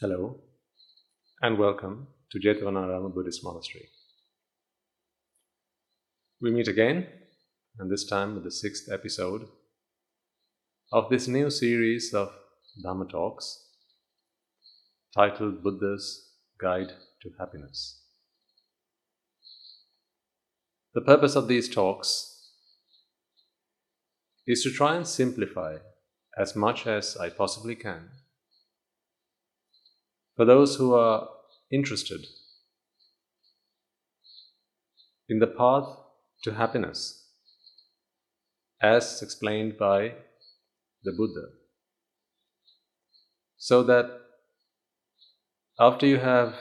Hello, and welcome to Jetvanarama Buddhist Monastery. We meet again, and this time with the sixth episode of this new series of Dhamma talks titled Buddha's Guide to Happiness. The purpose of these talks is to try and simplify as much as I possibly can for those who are interested in the path to happiness, as explained by the Buddha, so that after you have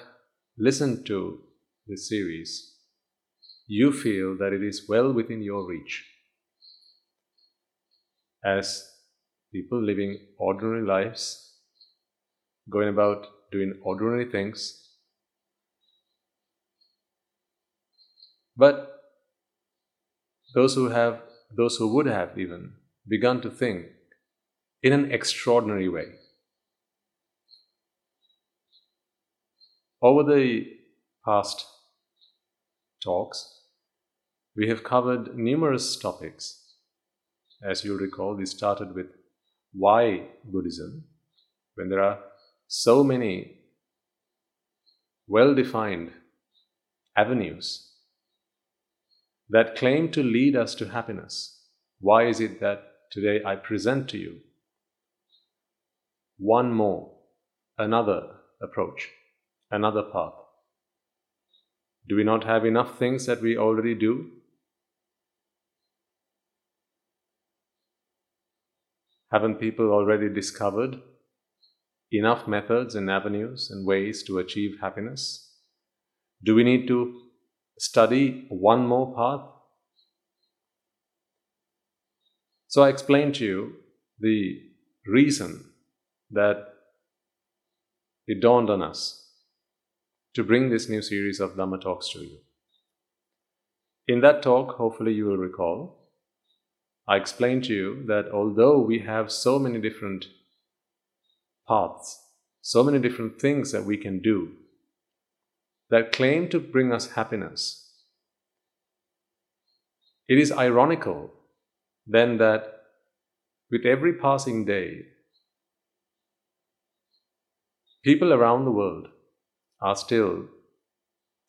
listened to this series, you feel that it is well within your reach. As people living ordinary lives, going about doing ordinary things. But those who have, those who would have even begun to think in an extraordinary way. Over the past talks, we have covered numerous topics. As you recall, we started with why Buddhism, when there are so many well defined avenues that claim to lead us to happiness. Why is it that today I present to you one more, another approach, another path? Do we not have enough things that we already do? Haven't people already discovered enough methods and avenues and ways to achieve happiness? Do we need to study one more path? So I explained to you the reason that it dawned on us to bring this new series of Dhamma talks to you. In that talk, hopefully you will recall, I explained to you that although we have so many different paths, so many different things that we can do that claim to bring us happiness. It is ironical then that with every passing day, people around the world are still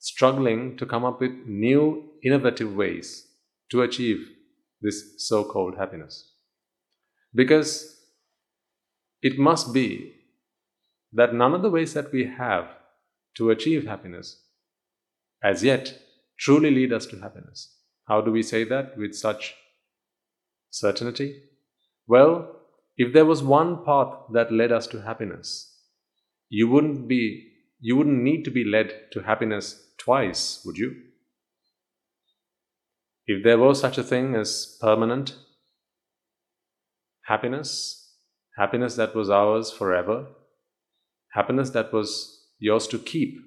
struggling to come up with new, innovative ways to achieve this so called happiness. Because it must be that none of the ways that we have to achieve happiness as yet truly lead us to happiness. How do we say that with such certainty? Well, if there was one path that led us to happiness, you wouldn't be you wouldn't need to be led to happiness twice, would you? If there was such a thing as permanent happiness, happiness that was ours forever, happiness that was yours to keep,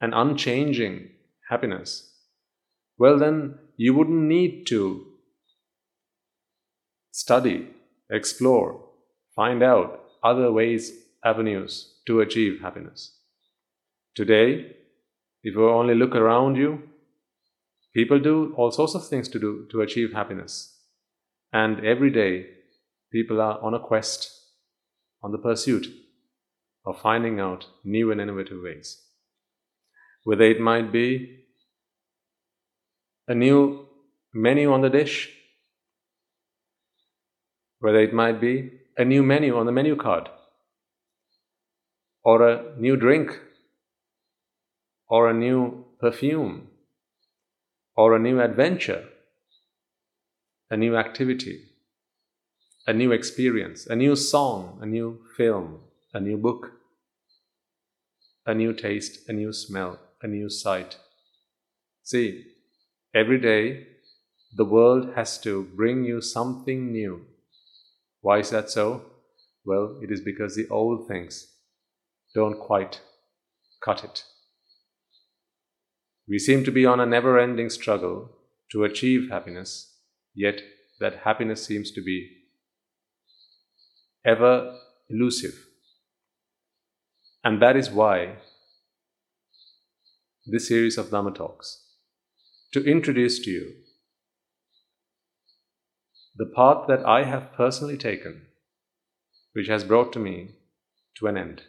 an unchanging happiness, well, then you wouldn't need to study, explore, find out other ways, avenues to achieve happiness. Today, if you only look around you, people do all sorts of things to do to achieve happiness. And every day people are on a quest, on the pursuit of finding out new and innovative ways. Whether it might be a new menu on the dish, whether it might be a new menu on the menu card, or a new drink, or a new perfume, or a new adventure, a new activity a new experience, a new song, a new film, a new book, a new taste, a new smell, a new sight. See, every day the world has to bring you something new. Why is that so? Well, it is because the old things don't quite cut it. We seem to be on a never ending struggle to achieve happiness, yet that happiness seems to be ever elusive. And that is why this series of Dhamma talks to introduce to you the path that I have personally taken, which has brought to me to an end.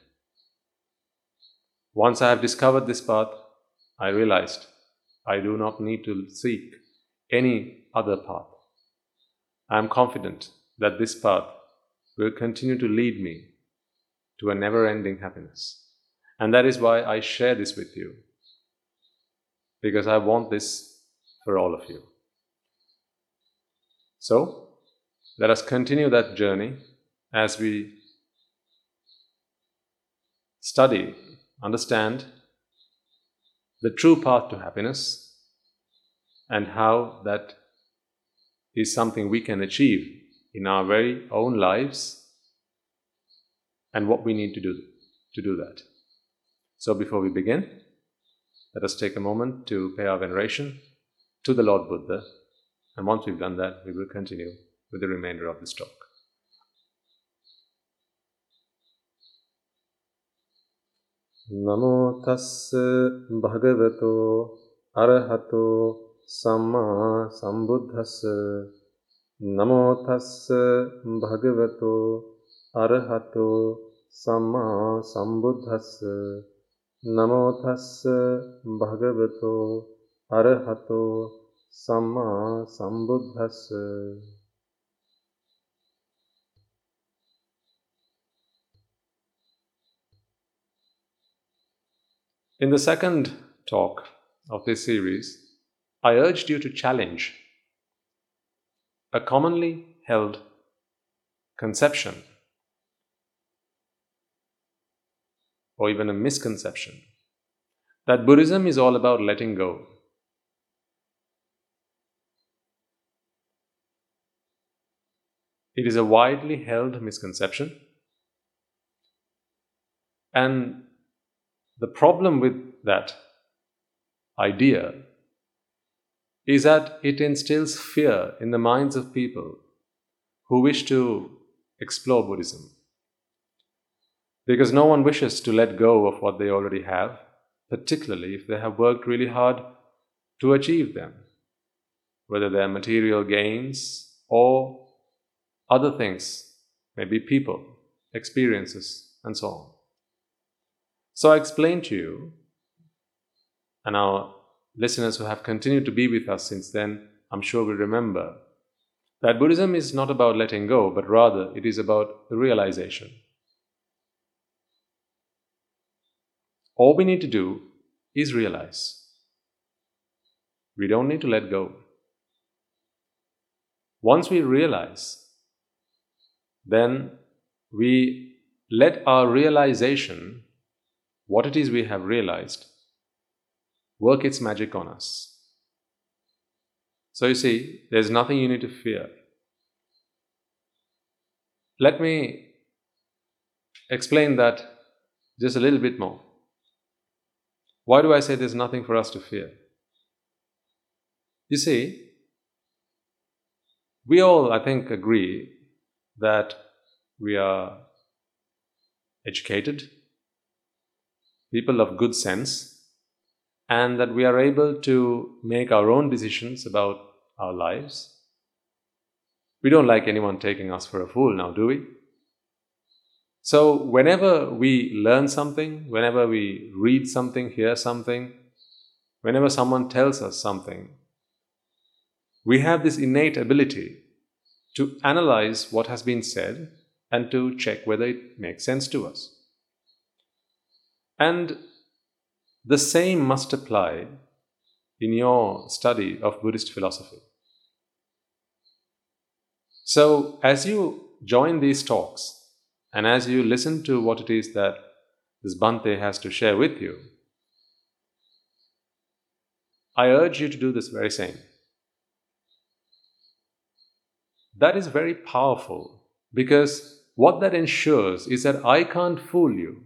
Once I have discovered this path, I realized I do not need to seek any other path. I am confident that this path will continue to lead me to a never ending happiness. And that is why I share this with you, because I want this for all of you. So, let us continue that journey as we study, understand the true path to happiness and how that is something we can achieve in our very own lives and what we need to do to do that. So before we begin, let us take a moment to pay our veneration to the Lord Buddha, and once we've done that, we will continue with the remainder of this talk. නමෝ තස්ස භගවතෝ අරහතෝ සම්මා සම්බුද්දස්ස නමෝ තස්ස භගවතෝ අරහතෝ සම්මා සම්බුද්දස්ස නමෝ තස්ස භගවතෝ අරහතෝ සම්මා සම්බුද්දස්ස In the second talk of this series, I urged you to challenge a commonly held conception or even a misconception that Buddhism is all about letting go. It is a widely held misconception, and the problem with that idea is that it instills fear in the minds of people who wish to explore Buddhism. Because no one wishes to let go of what they already have, particularly if they have worked really hard to achieve them, whether they're material gains or other things, maybe people, experiences, and so on. So I explained to you, and our listeners who have continued to be with us since then, I'm sure will remember, that Buddhism is not about letting go, but rather it is about realization. All we need to do is realize. We don't need to let go. Once we realize, then we let our realization what it is we have realized work its magic on us. So you see, there's nothing you need to fear. Let me explain that just a little bit more. Why do I say there's nothing for us to fear? You see, we all, I think, agree that we are educated, people of good sense, and that we are able to make our own decisions about our lives. We don't like anyone taking us for a fool now, do we? So, whenever we learn something, whenever we read something, hear something, whenever someone tells us something, we have this innate ability to analyze what has been said and to check whether it makes sense to us. And the same must apply in your study of Buddhist philosophy. So, as you join these talks and as you listen to what it is that this Bhante has to share with you, I urge you to do this very same. That is very powerful because what that ensures is that I can't fool you.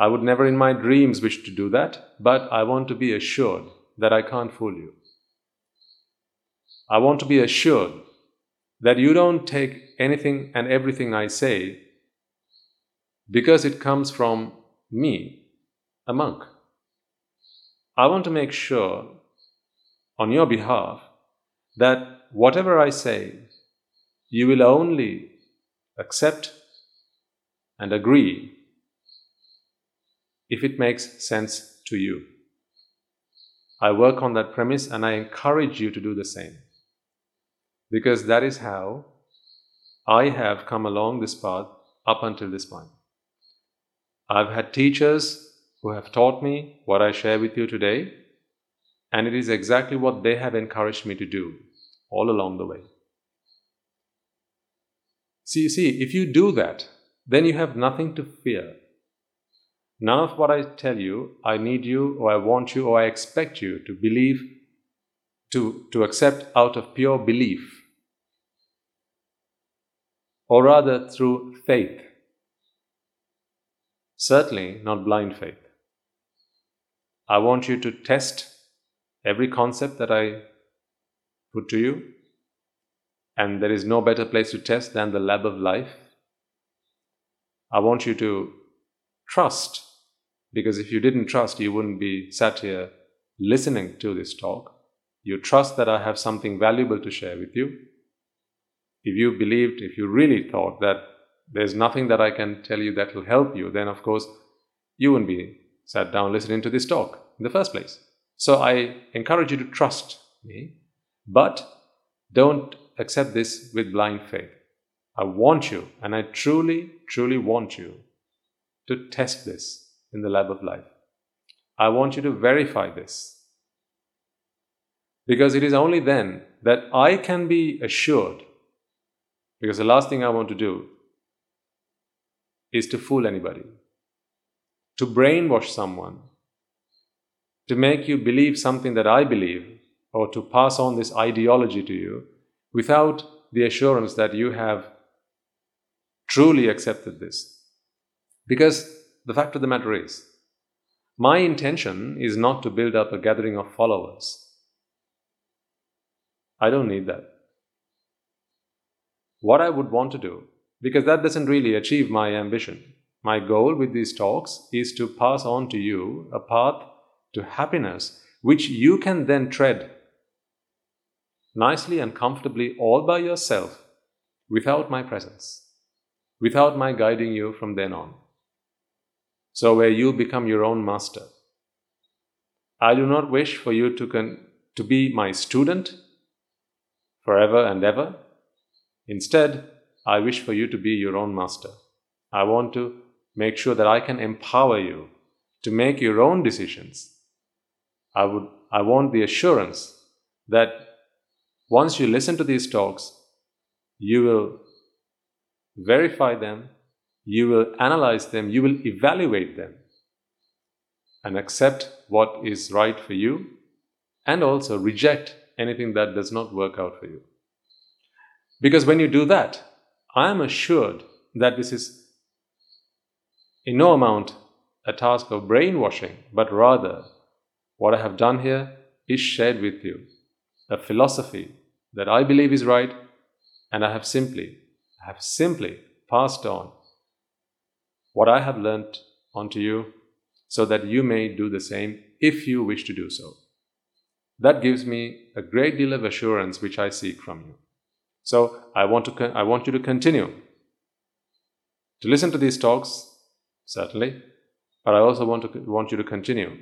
I would never in my dreams wish to do that, but I want to be assured that I can't fool you. I want to be assured that you don't take anything and everything I say because it comes from me, a monk. I want to make sure on your behalf that whatever I say, you will only accept and agree if it makes sense to you. I work on that premise and I encourage you to do the same. Because that is how I have come along this path up until this point. I've had teachers who have taught me what I share with you today, and it is exactly what they have encouraged me to do all along the way. See, see, if you do that, then you have nothing to fear. None of what I tell you, I need you, or I want you, or I expect you to believe, to, to accept out of pure belief, or rather through faith. Certainly not blind faith. I want you to test every concept that I put to you, and there is no better place to test than the lab of life. I want you to trust because if you didn't trust, you wouldn't be sat here listening to this talk. You trust that I have something valuable to share with you. If you believed, if you really thought that there's nothing that I can tell you that will help you, then of course you wouldn't be sat down listening to this talk in the first place. So I encourage you to trust me, but don't accept this with blind faith. I want you, and I truly, truly want you to test this in the lab of life. I want you to verify this. Because it is only then that I can be assured. Because the last thing I want to do is to fool anybody, to brainwash someone, to make you believe something that I believe, or to pass on this ideology to you without the assurance that you have truly accepted this. Because the fact of the matter is, my intention is not to build up a gathering of followers. I don't need that. What I would want to do, because that doesn't really achieve my ambition. My goal with these talks is to pass on to you a path to happiness which you can then tread nicely and comfortably all by yourself without my presence, without my guiding you from then on. So, where you become your own master. I do not wish for you to, con- to be my student forever and ever. Instead, I wish for you to be your own master. I want to make sure that I can empower you to make your own decisions. I, would, I want the assurance that once you listen to these talks, you will verify them you will analyze them, you will evaluate them, and accept what is right for you, and also reject anything that does not work out for you. Because when you do that, I am assured that this is in no amount a task of brainwashing, but rather what I have done here is shared with you a philosophy that I believe is right, and I have simply, I have simply passed on what I have learnt unto you, so that you may do the same if you wish to do so. That gives me a great deal of assurance which I seek from you. So I want, to con- I want you to continue to listen to these talks, certainly, but I also want, to, want you to continue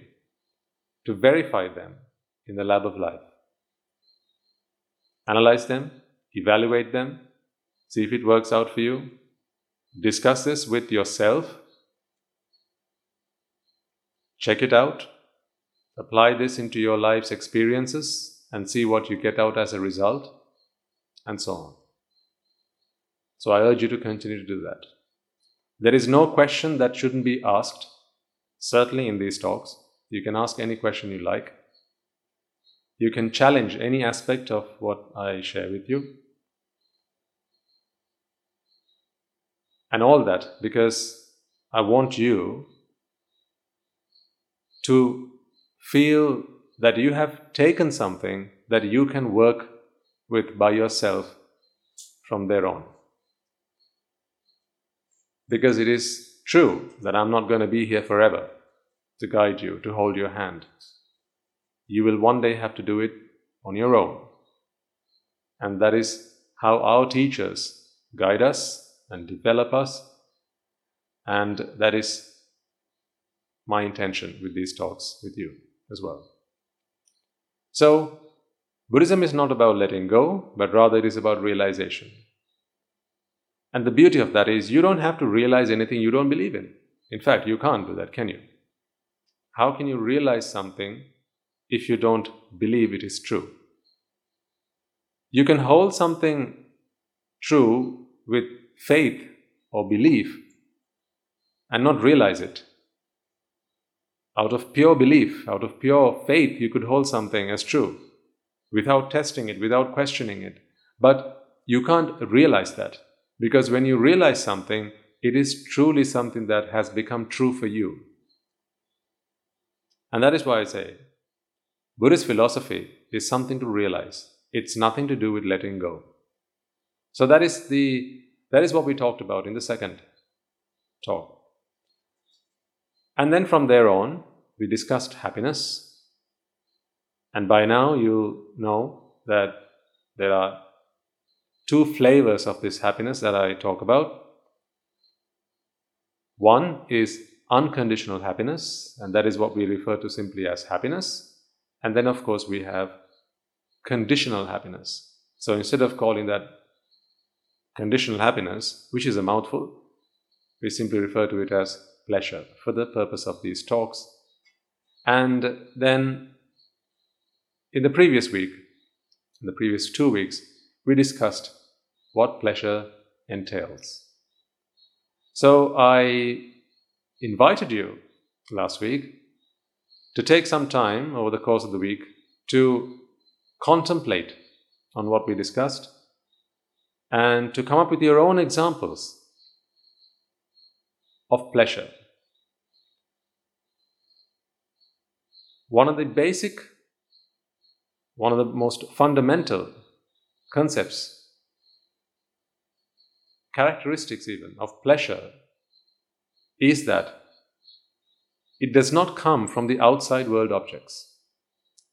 to verify them in the lab of life. Analyze them, evaluate them, see if it works out for you, Discuss this with yourself. Check it out. Apply this into your life's experiences and see what you get out as a result, and so on. So I urge you to continue to do that. There is no question that shouldn't be asked, certainly in these talks. You can ask any question you like. You can challenge any aspect of what I share with you. And all that because I want you to feel that you have taken something that you can work with by yourself from there on. Because it is true that I'm not going to be here forever to guide you, to hold your hand. You will one day have to do it on your own. And that is how our teachers guide us and develop us. And that is my intention with these talks with you as well. So, Buddhism is not about letting go, but rather it is about realization. And the beauty of that is you don't have to realize anything you don't believe in. In fact, you can't do that, can you? How can you realize something if you don't believe it is true? You can hold something true with faith or belief and not realize it. Out of pure belief, out of pure faith, you could hold something as true without testing it, without questioning it. But you can't realize that because when you realize something, it is truly something that has become true for you. And that is why I say Buddhist philosophy is something to realize. It's nothing to do with letting go. So that is the that is what we talked about in the second talk. And then from there on, we discussed happiness. And by now you know that there are two flavors of this happiness that I talk about. One is unconditional happiness, and that is what we refer to simply as happiness. And then, of course, we have conditional happiness. So instead of calling that conditional happiness, which is a mouthful, we simply refer to it as pleasure for the purpose of these talks. And then in the previous week, in the previous two weeks, we discussed what pleasure entails. So I invited you last week to take some time over the course of the week to contemplate on what we discussed and to come up with your own examples of pleasure. One of the basic, one of the most fundamental concepts, characteristics even, of pleasure is that it does not come from the outside world objects.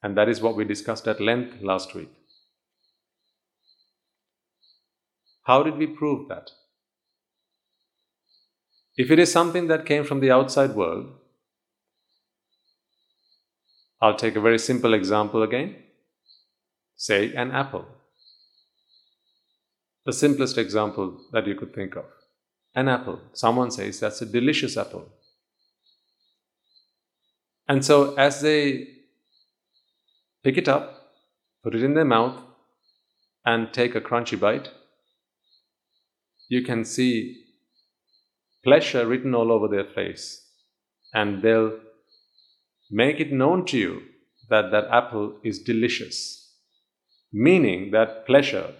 And that is what we discussed at length last week. How did we prove that? If it is something that came from the outside world, I'll take a very simple example again. Say an apple. The simplest example that you could think of an apple. Someone says that's a delicious apple. And so, as they pick it up, put it in their mouth, and take a crunchy bite, you can see pleasure written all over their face. And they'll make it known to you that that apple is delicious. Meaning that pleasure,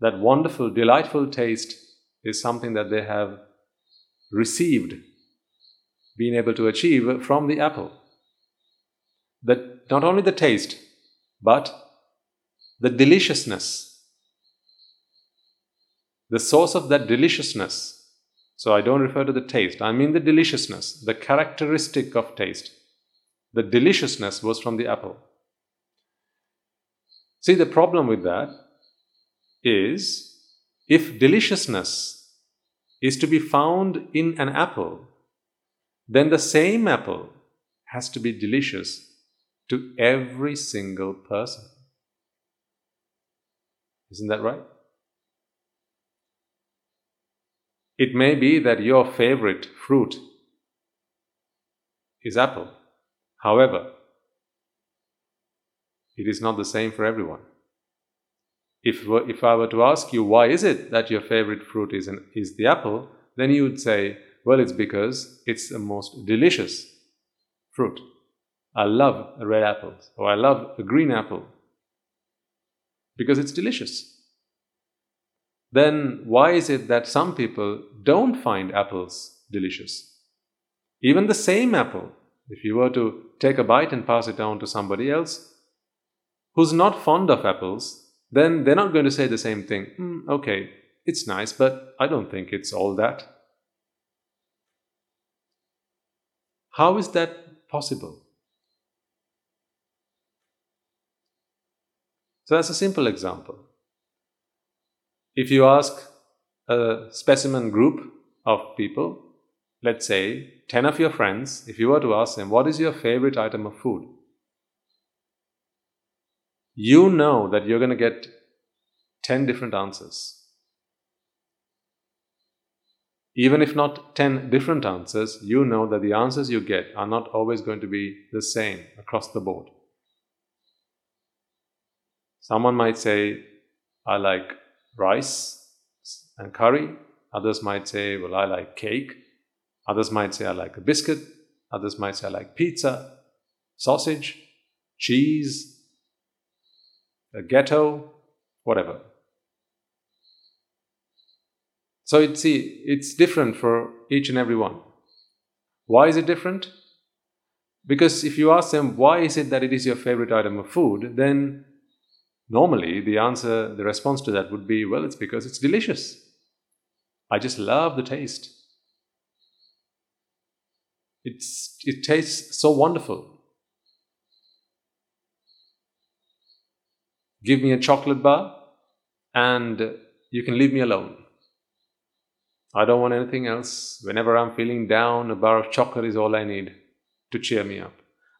that wonderful, delightful taste is something that they have received, been able to achieve from the apple. That not only the taste, but the deliciousness, the source of that deliciousness. So I don't refer to the taste, I mean the deliciousness, the characteristic of taste. The deliciousness was from the apple. See, the problem with that is if deliciousness is to be found in an apple, then the same apple has to be delicious to every single person. Isn't that right? It may be that your favorite fruit is apple. However, it is not the same for everyone. If, if I were to ask you, why is it that your favorite fruit is, an, is the apple, then you would say, well, it's because it's the most delicious fruit. I love red apples, or I love a green apple, because it's delicious. Then why is it that some people don't find apples delicious? Even the same apple, if you were to take a bite and pass it down to somebody else who's not fond of apples, then they're not going to say the same thing. Mm, okay, it's nice, but I don't think it's all that. How is that possible? So that's a simple example. If you ask a specimen group of people, let's say 10 of your friends, if you were to ask them, what is your favorite item of food? You know that you're going to get 10 different answers. Even if not 10 different answers, you know that the answers you get are not always going to be the same across the board. Someone might say, I like rice and curry. Others might say, Well, I like cake. Others might say, I like a biscuit. Others might say, I like pizza, sausage, cheese, a ghetto, whatever. So it, see, it's different for each and every one. Why is it different? Because if you ask them, why is it that it is your favorite item of food, then Normally, the answer, the response to that would be, well, it's because it's delicious. I just love the taste. It's, it tastes so wonderful. Give me a chocolate bar and you can leave me alone. I don't want anything else. Whenever I'm feeling down, a bar of chocolate is all I need to cheer me up.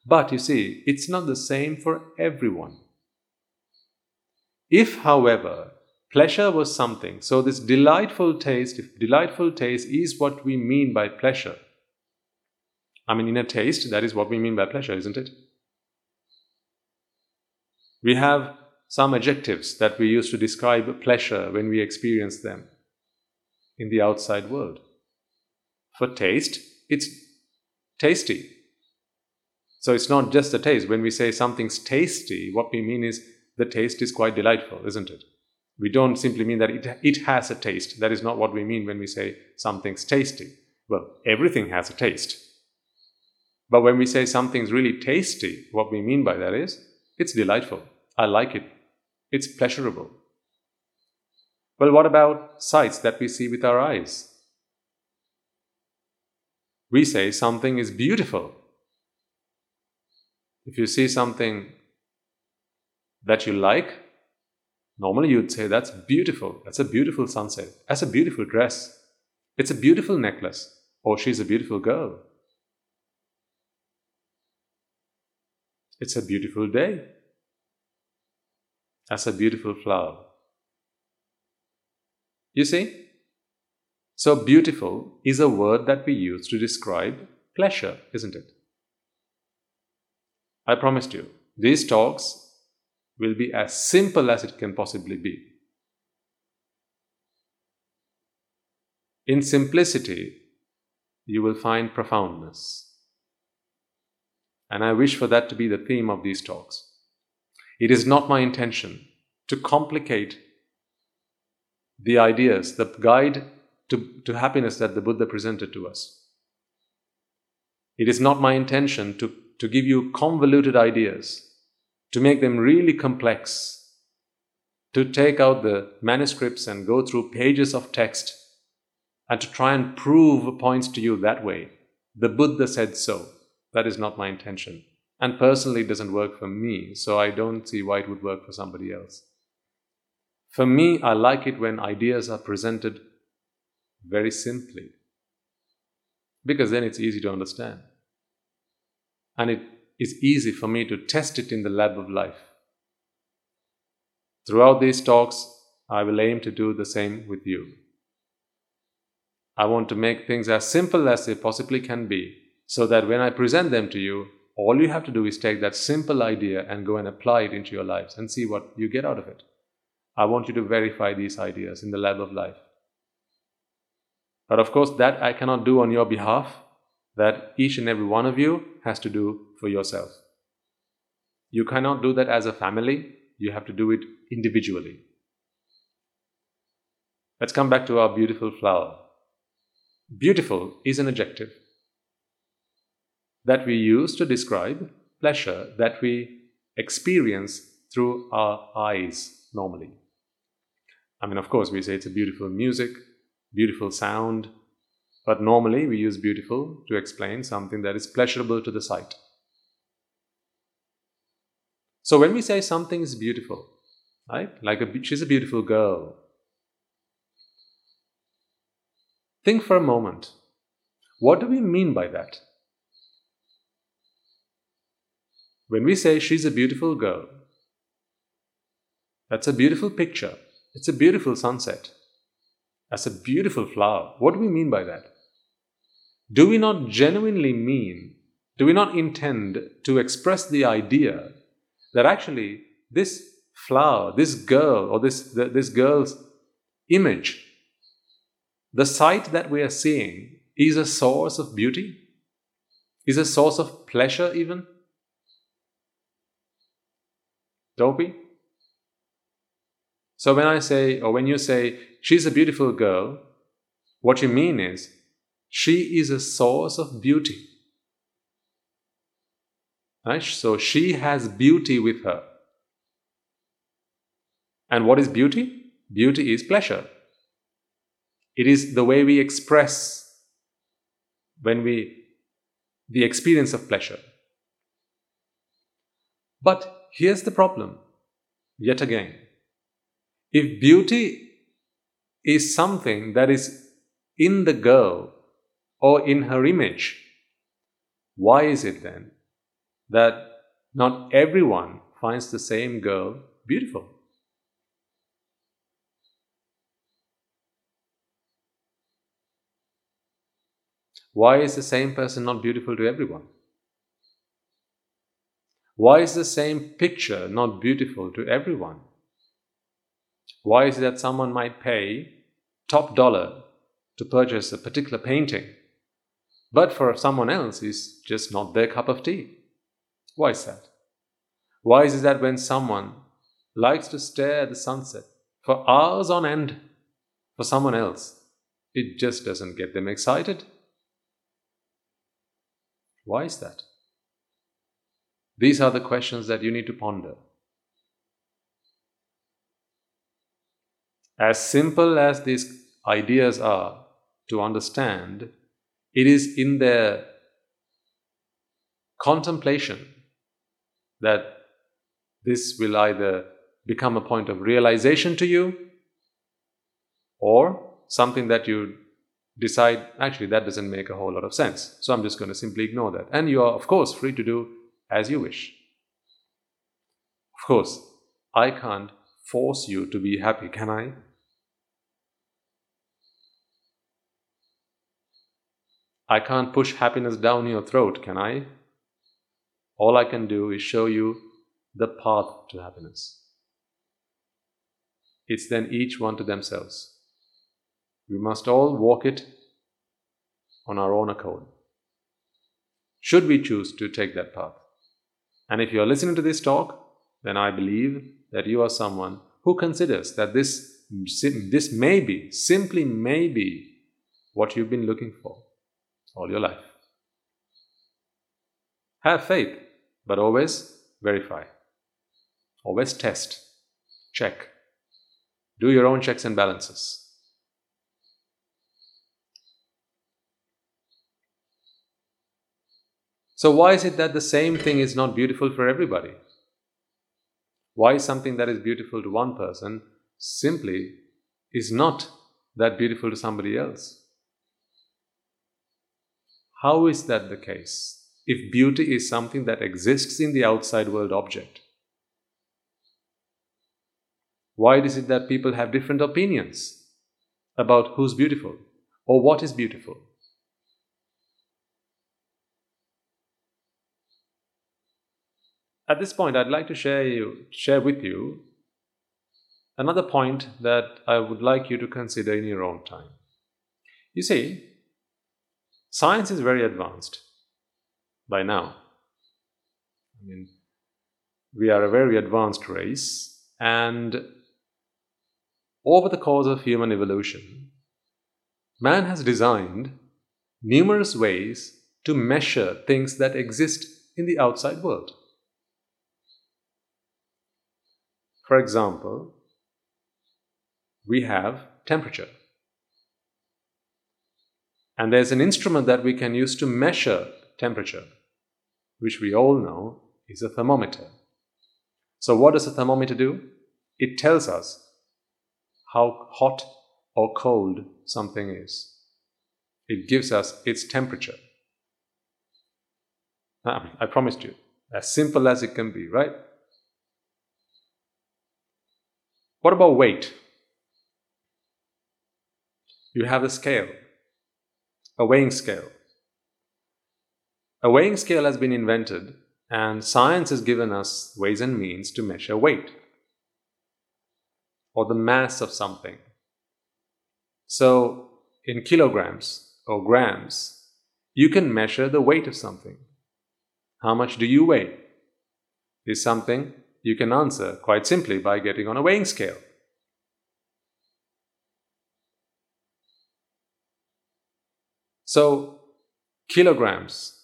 But you see, it's not the same for everyone. If, however, pleasure was something, so this delightful taste, if delightful taste is what we mean by pleasure, I mean, in a taste, that is what we mean by pleasure, isn't it? We have some adjectives that we use to describe pleasure when we experience them in the outside world. For taste, it's tasty. So it's not just a taste. When we say something's tasty, what we mean is the taste is quite delightful, isn't it? We don't simply mean that it, it has a taste. That is not what we mean when we say something's tasty. Well, everything has a taste. But when we say something's really tasty, what we mean by that is it's delightful. I like it. It's pleasurable. Well, what about sights that we see with our eyes? We say something is beautiful. If you see something that you like, normally you'd say, That's beautiful. That's a beautiful sunset. That's a beautiful dress. It's a beautiful necklace. Or she's a beautiful girl. It's a beautiful day. That's a beautiful flower. You see? So, beautiful is a word that we use to describe pleasure, isn't it? I promised you, these talks will be as simple as it can possibly be. In simplicity, you will find profoundness. And I wish for that to be the theme of these talks. It is not my intention to complicate the ideas, the guide to, to happiness that the Buddha presented to us. It is not my intention to, to give you convoluted ideas to make them really complex, to take out the manuscripts and go through pages of text and to try and prove points to you that way. The Buddha said so. That is not my intention. And personally, it doesn't work for me, so I don't see why it would work for somebody else. For me, I like it when ideas are presented very simply, because then it's easy to understand. And it is easy for me to test it in the lab of life. Throughout these talks, I will aim to do the same with you. I want to make things as simple as they possibly can be, so that when I present them to you, all you have to do is take that simple idea and go and apply it into your lives and see what you get out of it. I want you to verify these ideas in the lab of life. But of course, that I cannot do on your behalf that each and every one of you has to do for yourself. You cannot do that as a family, you have to do it individually. Let's come back to our beautiful flower. Beautiful is an adjective that we use to describe pleasure that we experience through our eyes normally. I mean, of course, we say it's a beautiful music, beautiful sound, But normally we use beautiful to explain something that is pleasurable to the sight. So when we say something is beautiful, right? Like a, she's a beautiful girl. Think for a moment. What do we mean by that? When we say she's a beautiful girl, that's a beautiful picture. It's a beautiful sunset. That's a beautiful flower. What do we mean by that? Do we not genuinely mean, do we not intend to express the idea that actually this flower, this girl, or this, this girl's image, the sight that we are seeing is a source of beauty? Is a source of pleasure, even? Don't we? So when I say, or when you say, she's a beautiful girl, what you mean is, she is a source of beauty. Right? So she has beauty with her. And what is beauty? Beauty is pleasure. It is the way we express when we, the experience of pleasure. But here's the problem, yet again. If beauty is something that is in the girl or in her image, why is it then that not everyone finds the same girl beautiful? Why is the same person not beautiful to everyone? Why is the same picture not beautiful to everyone? Why is it that someone might pay top dollar to purchase a particular painting, but for someone else it's just not their cup of tea? Why is that? Why is it that when someone likes to stare at the sunset for hours on end, for someone else, it just doesn't get them excited? Why is that? These are the questions that you need to ponder. As simple as these ideas are to understand, it is in their contemplation that this will either become a point of realization to you or something that you decide, actually, that doesn't make a whole lot of sense. So I'm just going to simply ignore that. And you are, of course, free to do as you wish. Of course, I can't force you to be happy, can I? I can't push happiness down your throat, can I? All I can do is show you the path to happiness. It's then each one to themselves. We must all walk it on our own accord. Should we choose to take that path? And if you are listening to this talk, then I believe that you are someone who considers that this, this may be, simply may be, what you've been looking for all your life. Have faith, but always verify. Always test, check. Do your own checks and balances. So, why is it that the same thing is not beautiful for everybody? Why is something that is beautiful to one person simply is not that beautiful to somebody else? How is that the case? If beauty is something that exists in the outside world object, why is it that people have different opinions about who's beautiful or what is beautiful? At this point, I'd like to share, you, share with you another point that I would like you to consider in your own time. You see, science is very advanced by now. I mean, we are a very advanced race, and over the course of human evolution, man has designed numerous ways to measure things that exist in the outside world. For example, we have temperature. And there's an instrument that we can use to measure temperature, which we all know is a thermometer. So, what does a thermometer do? It tells us how hot or cold something is. It gives us its temperature. I promised you, as simple as it can be, right? What about weight? You have a scale, a weighing scale. A weighing scale has been invented, and science has given us ways and means to measure weight or the mass of something. So, in kilograms or grams, you can measure the weight of something. How much do you weigh? Is something you can answer quite simply by getting on a weighing scale. So, kilograms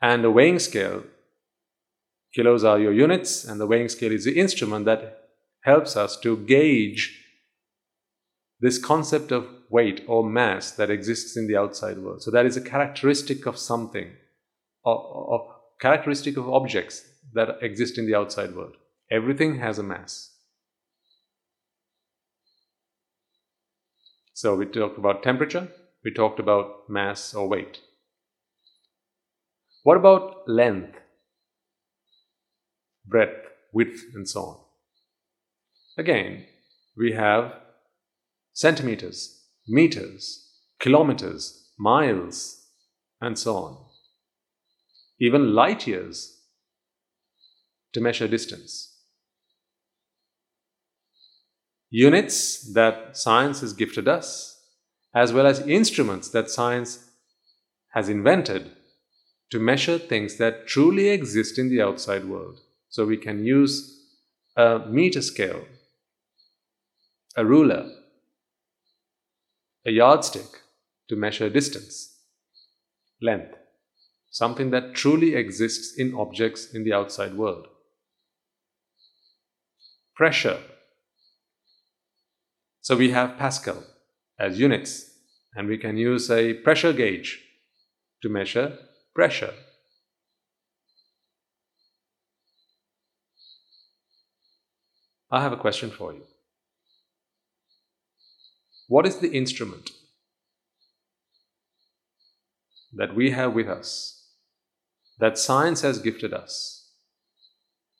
and a weighing scale, kilos are your units, and the weighing scale is the instrument that helps us to gauge this concept of weight or mass that exists in the outside world. So, that is a characteristic of something, of, characteristic of objects that exist in the outside world. Everything has a mass. So we talked about temperature, we talked about mass or weight. What about length, breadth, width, and so on? Again, we have centimeters, meters, kilometers, miles, and so on even light years, to measure distance. Units that science has gifted us, as well as instruments that science has invented to measure things that truly exist in the outside world. So we can use a meter scale, a ruler, a yardstick to measure distance, length something that truly exists in objects in the outside world. Pressure. So we have Pascal as units, and we can use a pressure gauge to measure pressure. I have a question for you. What is the instrument that we have with us that science has gifted us?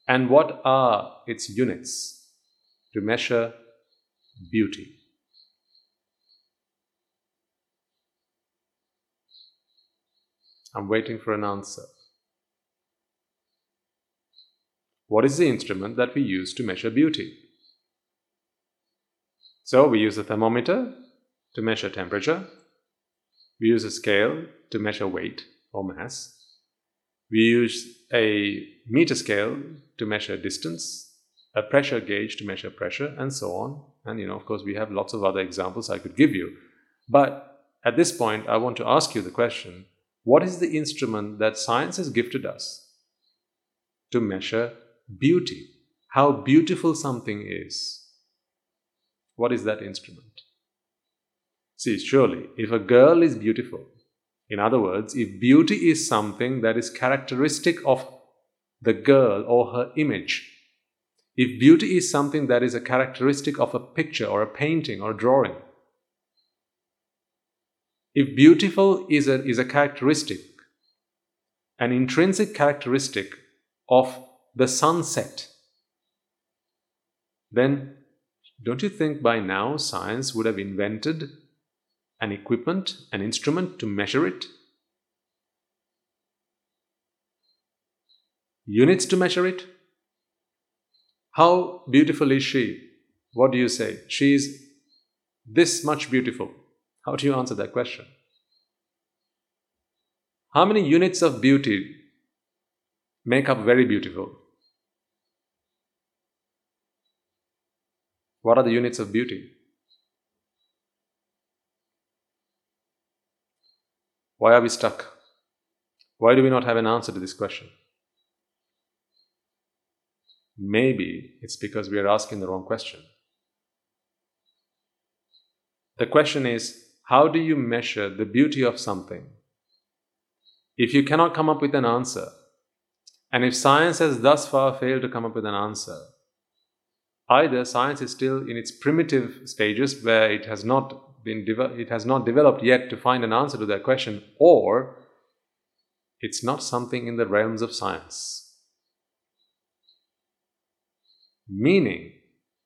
And what are its units to measure beauty? I'm waiting for an answer. What is the instrument that we use to measure beauty? So we use a thermometer to measure temperature. We use a scale to measure weight or mass. We use a meter scale to measure distance, a pressure gauge to measure pressure, and so on. And, you know, of course, we have lots of other examples I could give you. But at this point, I want to ask you the question what is the instrument that science has gifted us to measure beauty? How beautiful something is. What is that instrument? See, surely, if a girl is beautiful, in other words, if beauty is something that is characteristic of the girl or her image, if beauty is something that is a characteristic of a picture or a painting or a drawing, if beautiful is a, is a characteristic, an intrinsic characteristic of the sunset, then don't you think by now science would have invented an equipment, an instrument to measure it, units to measure it. How beautiful is she? What do you say? She is this much beautiful. How do you answer that question? How many units of beauty make up very beautiful? What are the units of beauty? Why are we stuck? Why do we not have an answer to this question? Maybe it's because we are asking the wrong question. The question is how do you measure the beauty of something? If you cannot come up with an answer, and if science has thus far failed to come up with an answer, either science is still in its primitive stages where it has not been it has not developed yet to find an answer to that question, or it's not something in the realms of science. Meaning,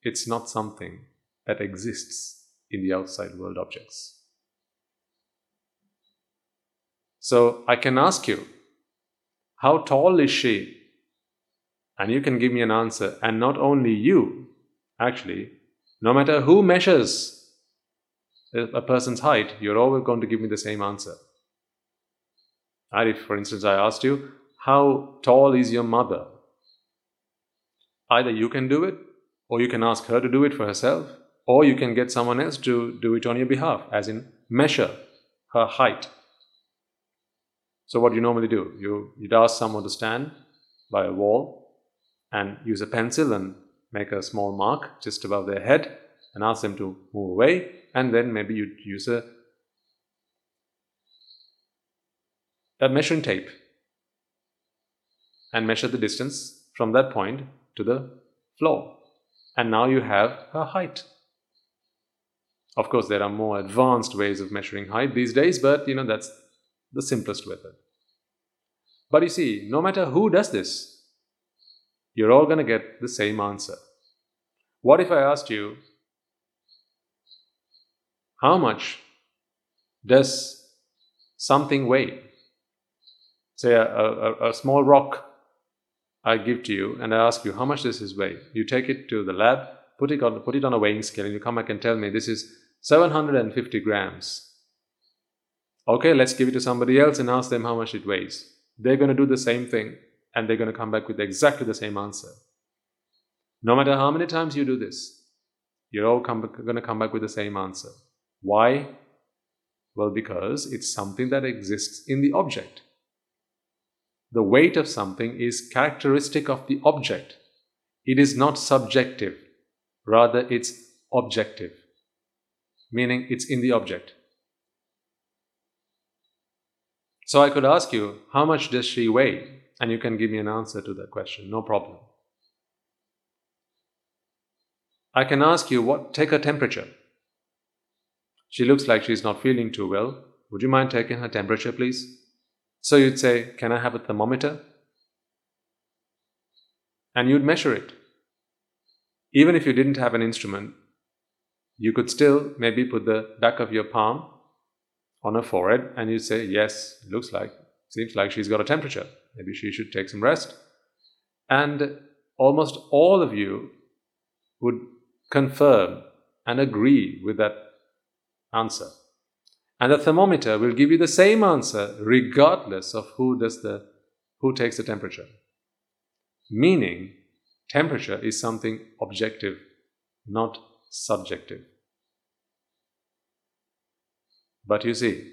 it's not something that exists in the outside world objects. So I can ask you, how tall is she? And you can give me an answer. And not only you, actually, no matter who measures a person's height, you're always going to give me the same answer. And if, for instance, I asked you, how tall is your mother? Either you can do it, or you can ask her to do it for herself, or you can get someone else to do it on your behalf, as in measure her height. So what do you normally do? You, you'd ask someone to stand by a wall and use a pencil and make a small mark just above their head and ask them to move away and then maybe you'd use a, a measuring tape and measure the distance from that point to the floor. And now you have her height. Of course, there are more advanced ways of measuring height these days, but you know, that's the simplest method. But you see, no matter who does this, you're all going to get the same answer. What if I asked you, how much does something weigh? Say a, a, a, small rock I give to you and I ask you, how much does this weigh? You take it to the lab, put it on, put it on a weighing scale, and you come back and tell me this is 750 grams. Okay, let's give it to somebody else and ask them how much it weighs. They're going to do the same thing and they're going to come back with exactly the same answer. No matter how many times you do this, you're all going to come back with the same answer. Why? Well, because it's something that exists in the object. The weight of something is characteristic of the object. It is not subjective, rather, it's objective, meaning it's in the object. So I could ask you, how much does she weigh? And you can give me an answer to that question, no problem. I can ask you, what, take her temperature. She looks like she's not feeling too well. Would you mind taking her temperature, please? So you'd say, Can I have a thermometer? And you'd measure it. Even if you didn't have an instrument, you could still maybe put the back of your palm on her forehead and you say, Yes, looks like, seems like she's got a temperature. Maybe she should take some rest. And almost all of you would confirm and agree with that answer. And the thermometer will give you the same answer regardless of who does the who takes the temperature. Meaning, temperature is something objective, not subjective. But you see,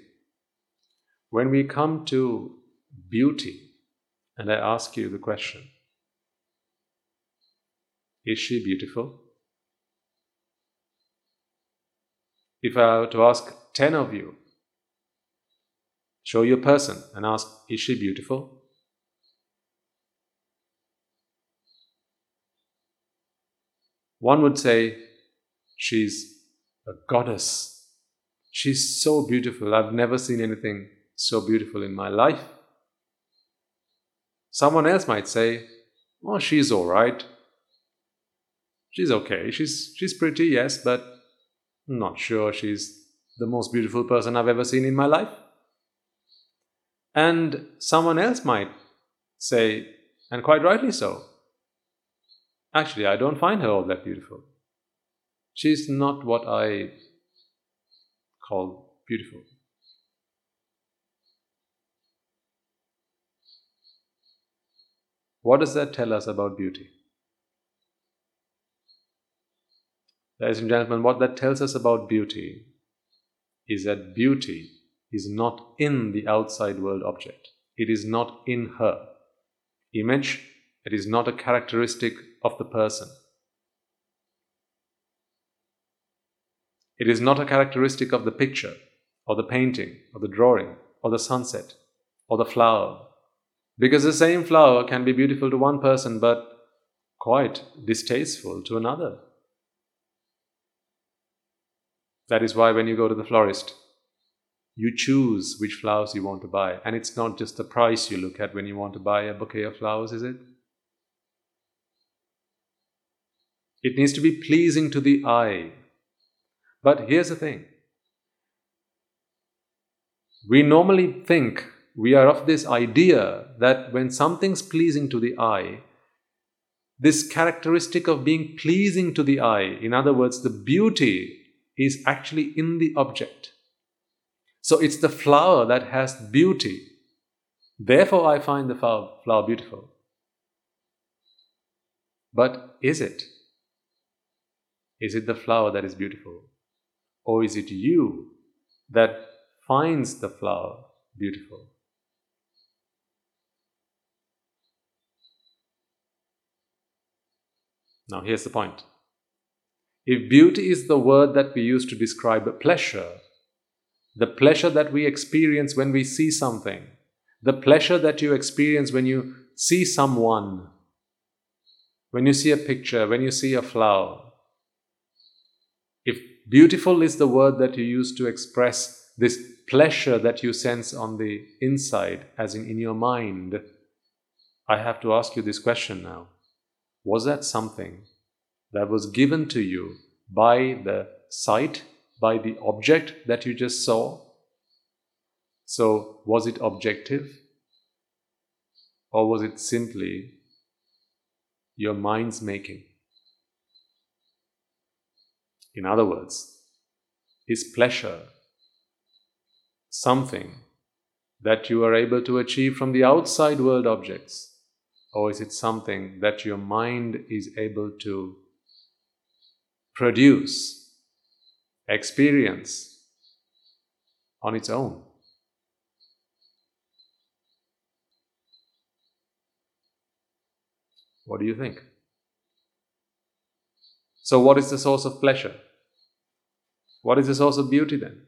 when we come to beauty, and I ask you the question Is she beautiful? If I were to ask 10 of you, show you a person and ask, Is she beautiful? One would say, She's a goddess She's so beautiful. I've never seen anything so beautiful in my life. Someone else might say, Oh, she's all right. She's okay. She's, she's pretty, yes, but I'm not sure she's the most beautiful person I've ever seen in my life. And someone else might say, and quite rightly so, actually, I don't find her all that beautiful. She's not what I called beautiful. What does that tell us about beauty? Ladies and gentlemen, what that tells us about beauty is that beauty is not in the outside world object. It is not in her. Image, it is not a characteristic of the person. It is not a characteristic of the picture. or the painting, or the drawing, or the sunset, or the flower. Because the same flower can be beautiful to one person but quite distasteful to another. That is why when you go to the florist, you choose which flowers you want to buy. And it's not just the price you look at when you want to buy a bouquet of flowers, is it? It needs to be pleasing to the eye. But here's the thing we normally think we are of this idea that when something's pleasing to the eye, this characteristic of being pleasing to the eye, in other words, the beauty, is actually in the object. So it's the flower that has beauty. Therefore, I find the flower, beautiful. But is it? Is it the flower that is beautiful? Or is it you that finds the flower beautiful? Now, here's the point. If beauty is the word that we use to describe pleasure, the pleasure that we experience when we see something, the pleasure that you experience when you see someone, when you see a picture, when you see a flower, if beautiful is the word that you use to express this pleasure that you sense on the inside, as in in your mind, I have to ask you this question now. Was that something that was given to you by the sight, by the object that you just saw? So, was it objective? Or was it simply your mind's making? In other words, is pleasure something that you are able to achieve from the outside world objects? Or is it something that your mind is able to produce, experience on its own? What do you think? So, what is the source of pleasure? What is the source of beauty then?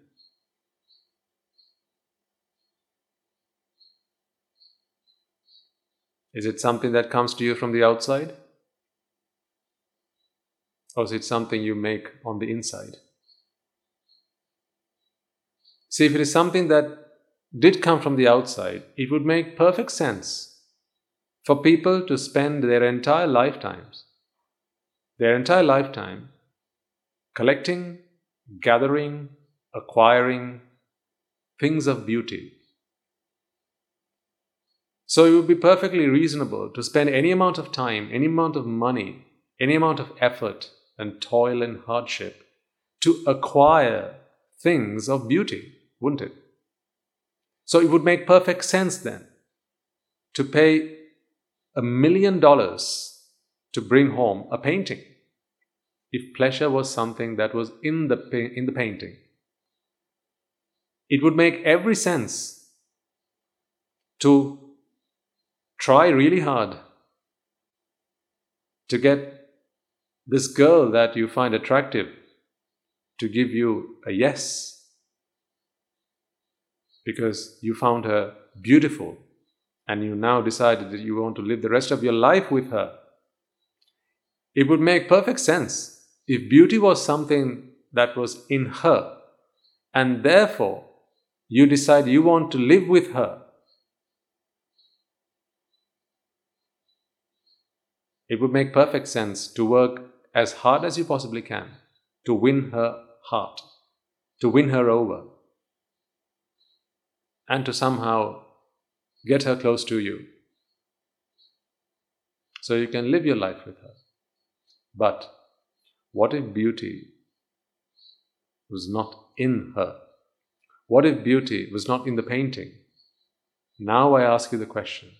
Is it something that comes to you from the outside? Or is it something you make on the inside? See, if it is something that did come from the outside, it would make perfect sense for people to spend their entire lifetimes their entire lifetime collecting, gathering, acquiring things of beauty. So it would be perfectly reasonable to spend any amount of time, any amount of money, any amount of effort and toil and hardship to acquire things of beauty, wouldn't it? So it would make perfect sense then to pay a million dollars to bring home a painting if pleasure was something that was in the, in the painting. It would make every sense to try really hard to get this girl that you find attractive to give you a yes because you found her beautiful and you now decided that you want to live the rest of your life with her. It would make perfect sense if beauty was something that was in her, and therefore you decide you want to live with her, it would make perfect sense to work as hard as you possibly can to win her heart, to win her over, and to somehow get her close to you so you can live your life with her. But what if beauty was not in her? What if beauty was not in the painting? Now I ask you the question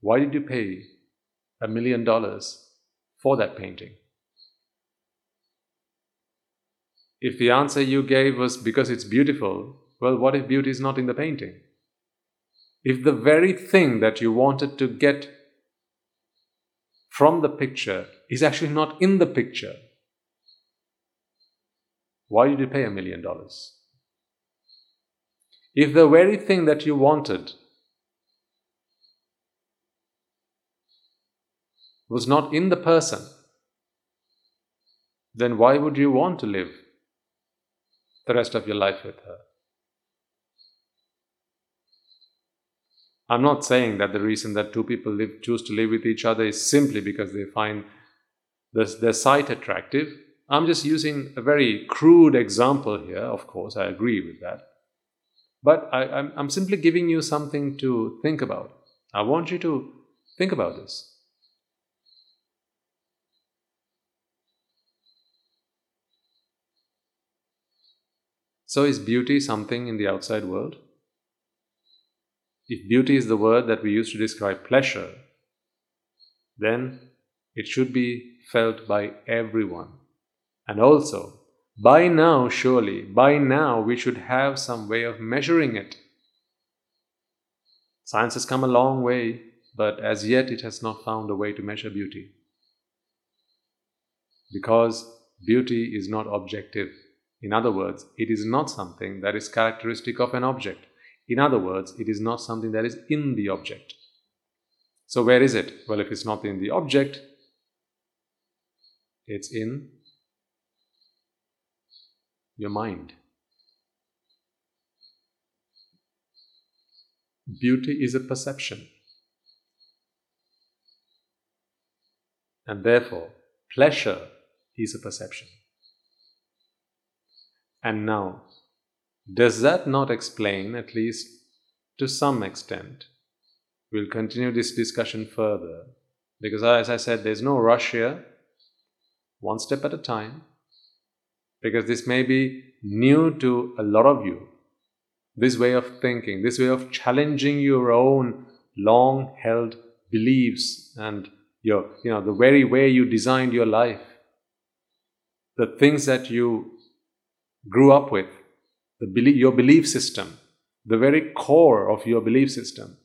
why did you pay a million dollars for that painting? If the answer you gave was because it's beautiful, well, what if beauty is not in the painting? If the very thing that you wanted to get from the picture is actually not in the picture. Why did you pay a million dollars? If the very thing that you wanted was not in the person, then why would you want to live the rest of your life with her? I'm not saying that the reason that two people live, choose to live with each other is simply because they find their sight attractive. I'm just using a very crude example here, of course, I agree with that. But I, I'm simply giving you something to think about. I want you to think about this. So, is beauty something in the outside world? If beauty is the word that we use to describe pleasure, then it should be felt by everyone. And also, by now, surely, by now, we should have some way of measuring it. Science has come a long way, but as yet it has not found a way to measure beauty. Because beauty is not objective. In other words, it is not something that is characteristic of an object. In other words, it is not something that is in the object. So, where is it? Well, if it's not in the object, it's in your mind. Beauty is a perception. And therefore, pleasure is a perception. And now, does that not explain, at least to some extent? We'll continue this discussion further because, as I said, there's no rush here, one step at a time, because this may be new to a lot of you. This way of thinking, this way of challenging your own long held beliefs and your, you know, the very way you designed your life, the things that you grew up with belief, your belief system, the very core of your belief system,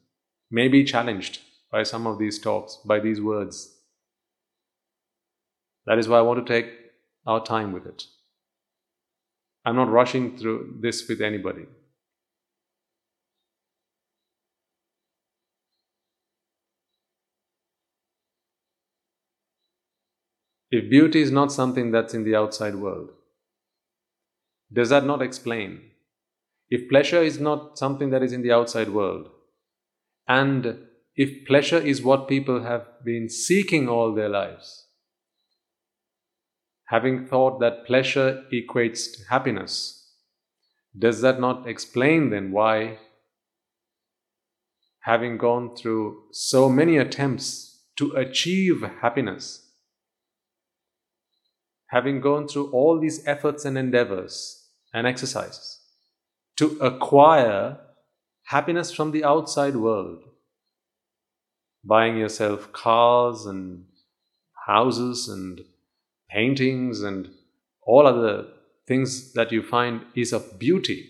may be challenged by some of these talks, by these words. That is why I want to take our time with it. I'm not rushing through this with anybody. If beauty is not something that's in the outside world, does that not explain? If pleasure is not something that is in the outside world, and if pleasure is what people have been seeking all their lives, having thought that pleasure equates to happiness, does that not explain then why, having gone through so many attempts to achieve happiness, having gone through all these efforts and endeavors, and exercises to acquire happiness from the outside world. Buying yourself cars and houses and paintings and all other things that you find is of beauty.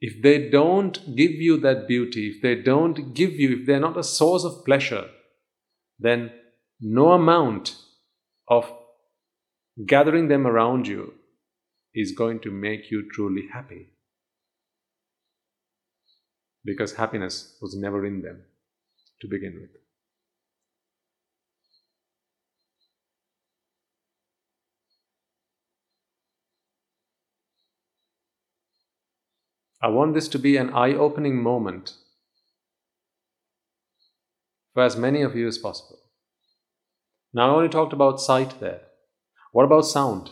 If they don't give you that beauty, if they don't give you, if they're not a source of pleasure, then no amount of gathering them around you is going to make you truly happy. Because happiness was never in them to begin with. I want this to be an eye opening moment for as many of you as possible. Now, I only talked about sight there. What about sound?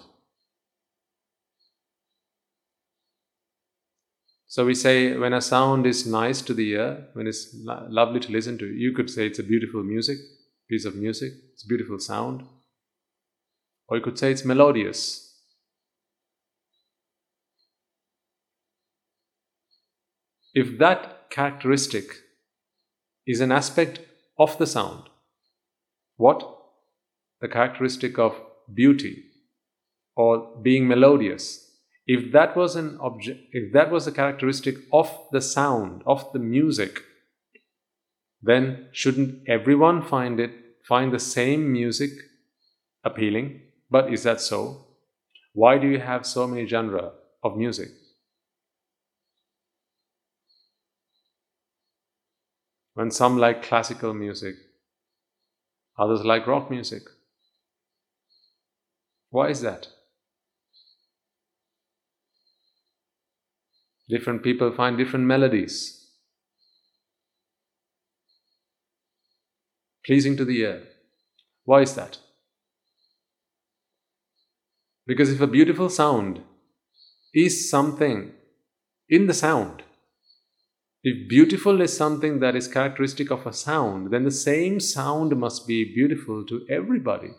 So we say when a sound is nice to the ear, when it's lo- lovely to listen to, you could say it's a beautiful music, piece of music, it's beautiful sound. Or you could say it's melodious. If that characteristic is an aspect of the sound, what? The characteristic of beauty or being melodious if that was an object if that was a characteristic of the sound of the music then shouldn't everyone find it find the same music appealing? But is that so? Why do you have so many genres of music? When some like classical music others like rock music. Why is that? Different people find different melodies pleasing to the ear. Why is that? Because if a beautiful sound is something in the sound, if beautiful is something that is characteristic of a sound, then the same sound must be beautiful to everybody.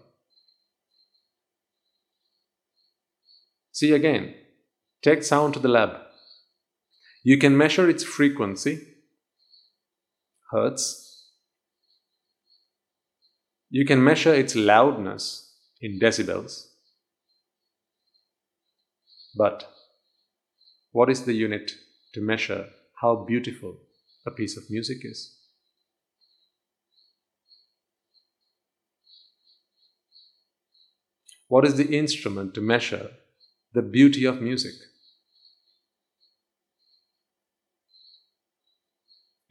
See again, take sound to the lab. You can measure its frequency, hertz. You can measure its loudness in decibels. But what is the unit to measure how beautiful a piece of music is? What is the instrument to measure the beauty of music?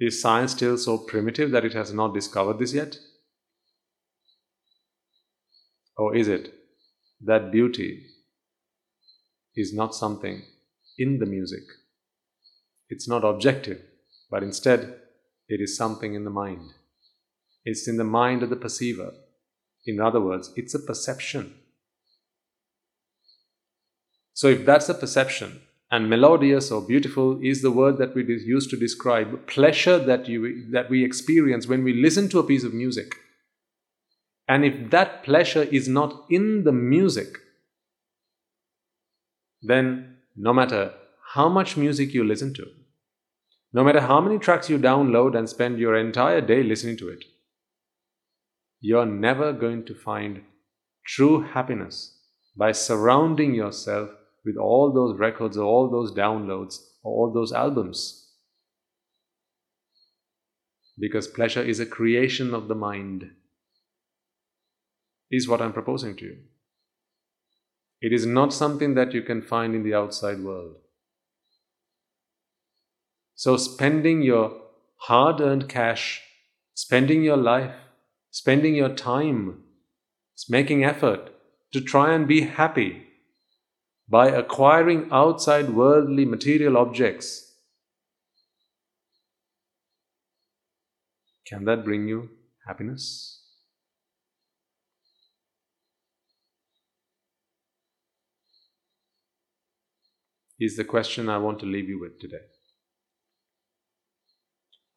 Is science still so primitive that it has not discovered this yet? Or is it that beauty is not something in the music? It's not objective, but instead it is something in the mind. It's in the mind of the perceiver. In other words, it's a perception. So, if that's a perception, and melodious or beautiful is the word that we use to describe pleasure that, you, that we experience when we listen to a piece of music. And if that pleasure is not in the music, then no matter how much music you listen to, no matter how many tracks you download and spend your entire day listening to it, you're never going to find true happiness by surrounding yourself with all those records or all those downloads all those albums. Because pleasure is a creation of the mind, is what I'm proposing to you. It is not something that you can find in the outside world. So, spending your hard earned cash, spending your life, spending your time, making effort to try and be happy by acquiring outside worldly material objects, can that bring you happiness? Is the question I want to leave you with today.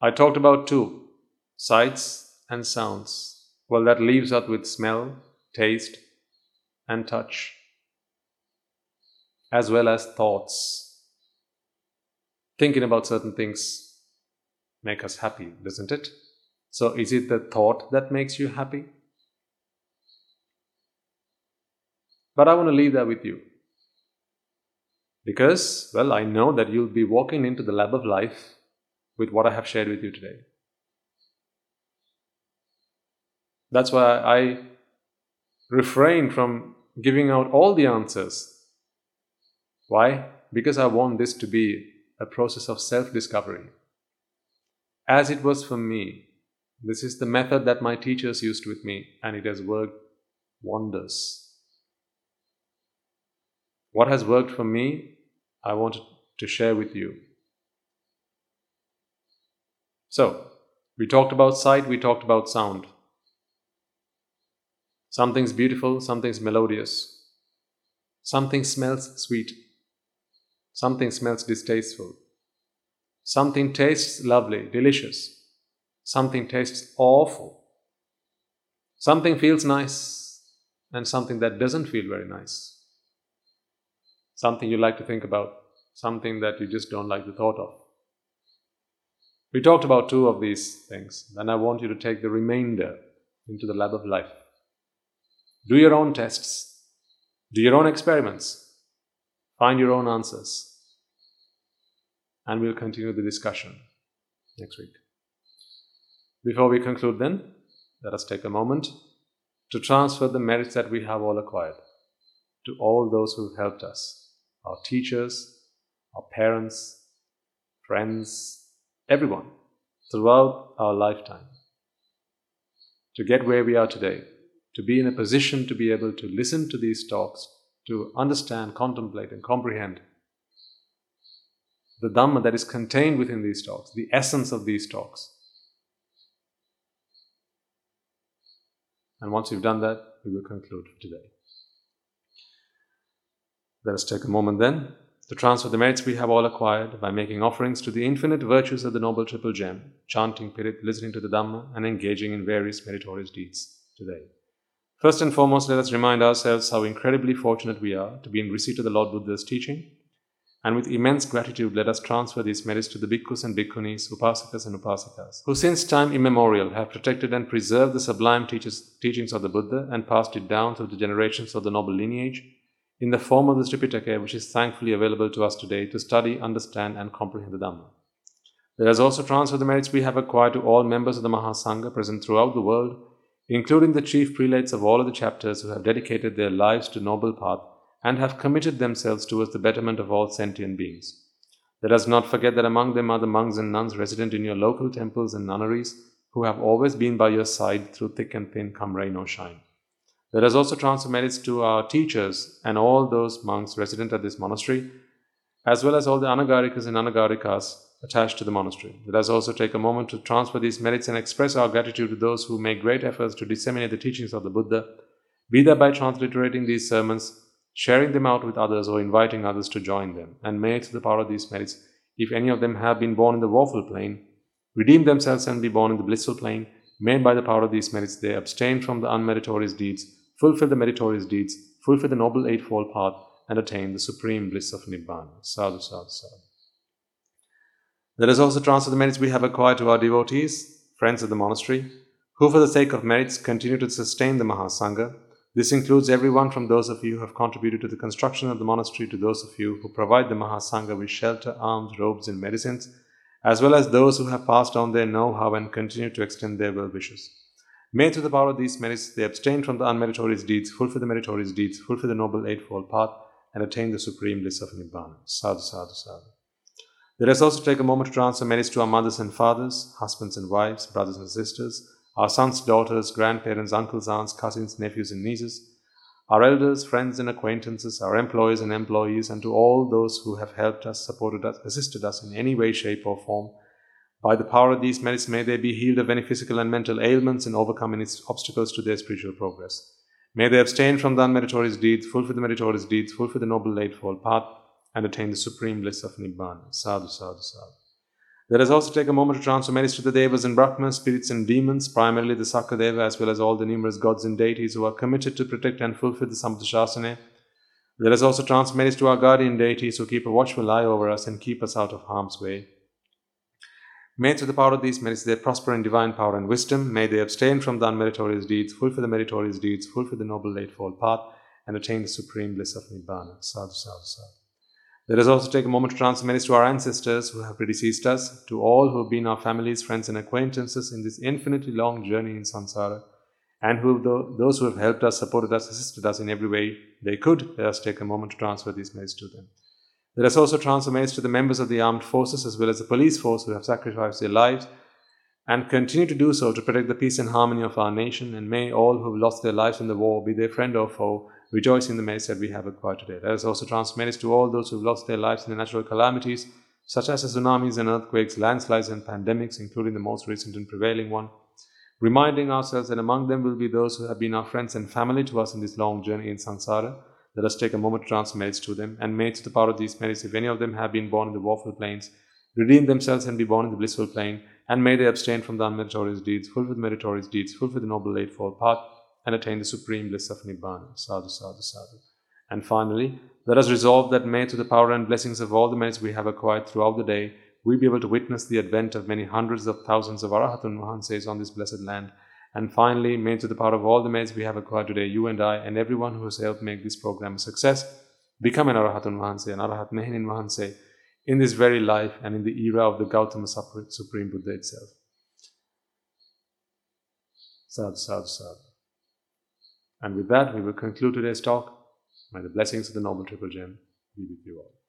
I talked about two sights and sounds. Well, that leaves us with smell, taste, and touch as well as thoughts. Thinking about certain things make us happy, doesn't it? So is it the thought that makes you happy? But I want to leave that with you. Because, well, I know that you'll be walking into the lab of life with what I have shared with you today. That's why I refrain from giving out all the answers why? Because I want this to be a process of self discovery. As it was for me, this is the method that my teachers used with me, and it has worked wonders. What has worked for me, I want to share with you. So, we talked about sight, we talked about sound. Something's beautiful, something's melodious, something smells sweet. Something smells distasteful. Something tastes lovely, delicious. Something tastes awful. Something feels nice, and something that doesn't feel very nice. Something you like to think about, something that you just don't like the thought of. We talked about two of these things, and I want you to take the remainder into the lab of life. Do your own tests, do your own experiments, Find your own answers. And we'll continue the discussion next week. Before we conclude, then, let us take a moment to transfer the merits that we have all acquired to all those who've helped us our teachers, our parents, friends, everyone throughout our lifetime to get where we are today, to be in a position to be able to listen to these talks, to understand, contemplate, and comprehend the Dhamma that is contained within these talks, the essence of these talks. And once we've done that, we will conclude today. Let us take a moment then to transfer the merits we have all acquired by making offerings to the infinite virtues of the Noble Triple Gem, chanting Pirit, listening to the Dhamma, and engaging in various meritorious deeds today. First and foremost, let us remind ourselves how incredibly fortunate we are to be in receipt of the Lord Buddha's teaching, and with immense gratitude, let us transfer these merits to the bhikkhus and bhikkhunis, upasakas and upasikas, who since time immemorial have protected and preserved the sublime teachings of the Buddha and passed it down through the generations of the noble lineage in the form of the Tripitaka, which is thankfully available to us today to study, understand, and comprehend the Dhamma. Let us also transfer the merits we have acquired to all members of the Mahasangha present throughout the world, including the chief prelates of all of the chapters who have dedicated their lives to noble path and have committed themselves towards the betterment of all sentient beings. Let us not forget that among them are the monks and nuns resident in your local temples and nunneries who have always been by your side through thick and thin, come rain or shine. Let us also transfer merits to our teachers and all those monks resident at this monastery, as well as all the anagarikas and anagarikas attached to the monastery. Let us also take a moment to transfer these merits and express our gratitude to those who make great efforts to disseminate the teachings of the Buddha, be that by transliterating these sermons sharing them out with others or inviting others to join them, and may, through the power of these merits, if any of them have been born in the woeful plane, redeem themselves and be born in the blissful plane, may by the power of these merits they abstain from the unmeritorious deeds, fulfill the meritorious deeds, fulfill the noble eightfold path, and attain the supreme bliss of Nibbana. Sadhu, sadhu, sadhu. Let us also transfer the merits we have acquired to our devotees, friends of the monastery, who for the sake of merits continue to sustain the Mahasangha this includes everyone from those of you who have contributed to the construction of the monastery to those of you who provide the Mahasangha with shelter, alms, robes, and medicines, as well as those who have passed on their know how and continue to extend their well wishes. May through the power of these merits they abstain from the unmeritorious deeds, fulfill the meritorious deeds, fulfill the noble eightfold path, and attain the supreme bliss of Nibbana. Sadhu, sadhu, sadhu. Let us also take a moment to transfer merits to our mothers and fathers, husbands and wives, brothers and sisters, our sons, daughters, grandparents, uncles, aunts, cousins, nephews, and nieces, our elders, friends, and acquaintances, our employers and employees, and to all those who have helped us, supported us, assisted us in any way, shape, or form. By the power of these merits, may they be healed of any physical and mental ailments and overcome any obstacles to their spiritual progress. May they abstain from the unmeritorious deeds, fulfill the meritorious deeds, fulfill the noble eightfold path, and attain the supreme bliss of Nibbana. Sadhu, sadhu, sadhu. Let us also take a moment to transfer merits to the Devas and Brahmas, spirits and demons, primarily the Sakadeva, as well as all the numerous gods and deities who are committed to protect and fulfill the Sambuddhashasana. Let us also transfer merits to our guardian deities who keep a watchful eye over us and keep us out of harm's way. May through the power of these merits they prosper in divine power and wisdom. May they abstain from the unmeritorious deeds, fulfill the meritorious deeds, fulfill the noble eightfold path, and attain the supreme bliss of Nibbana. Sadhu, sadhu, sadhu. Let us also take a moment to transfer merits to our ancestors who have predeceased us, to all who have been our families, friends, and acquaintances in this infinitely long journey in samsara, and who those who have helped us, supported us, assisted us in every way they could. Let us take a moment to transfer these merits to them. Let us also transfer merits to the members of the armed forces as well as the police force who have sacrificed their lives and continue to do so to protect the peace and harmony of our nation. And may all who have lost their lives in the war, be their friend or foe, rejoice in the merits that we have acquired today. Let us also transmit merits to all those who have lost their lives in the natural calamities, such as the tsunamis and earthquakes, landslides and pandemics, including the most recent and prevailing one, reminding ourselves that among them will be those who have been our friends and family to us in this long journey in samsara. Let us take a moment to transmit merits to them, and may to the power of these merits, if any of them have been born in the woeful planes, redeem themselves and be born in the blissful plane, and may they abstain from the unmeritorious deeds, fulfill the meritorious deeds, fulfill the noble eightfold path, and attain the supreme bliss of Nibbana. Sadhu, sadhu, sadhu. And finally, let us resolve that may, to the power and blessings of all the merits we have acquired throughout the day, we be able to witness the advent of many hundreds of thousands of Arahatun Mahanses on this blessed land. And finally, may to the power of all the merits we have acquired today, you and I, and everyone who has helped make this program a success, become an Arahatun Mahanse, an Arahat Mehinin Mahanse, in this very life and in the era of the Gautama Supreme Buddha itself. Sadhu, sadhu, sadhu. And with that, we will conclude today's talk. May the blessings of the Noble Triple Gem be with you all.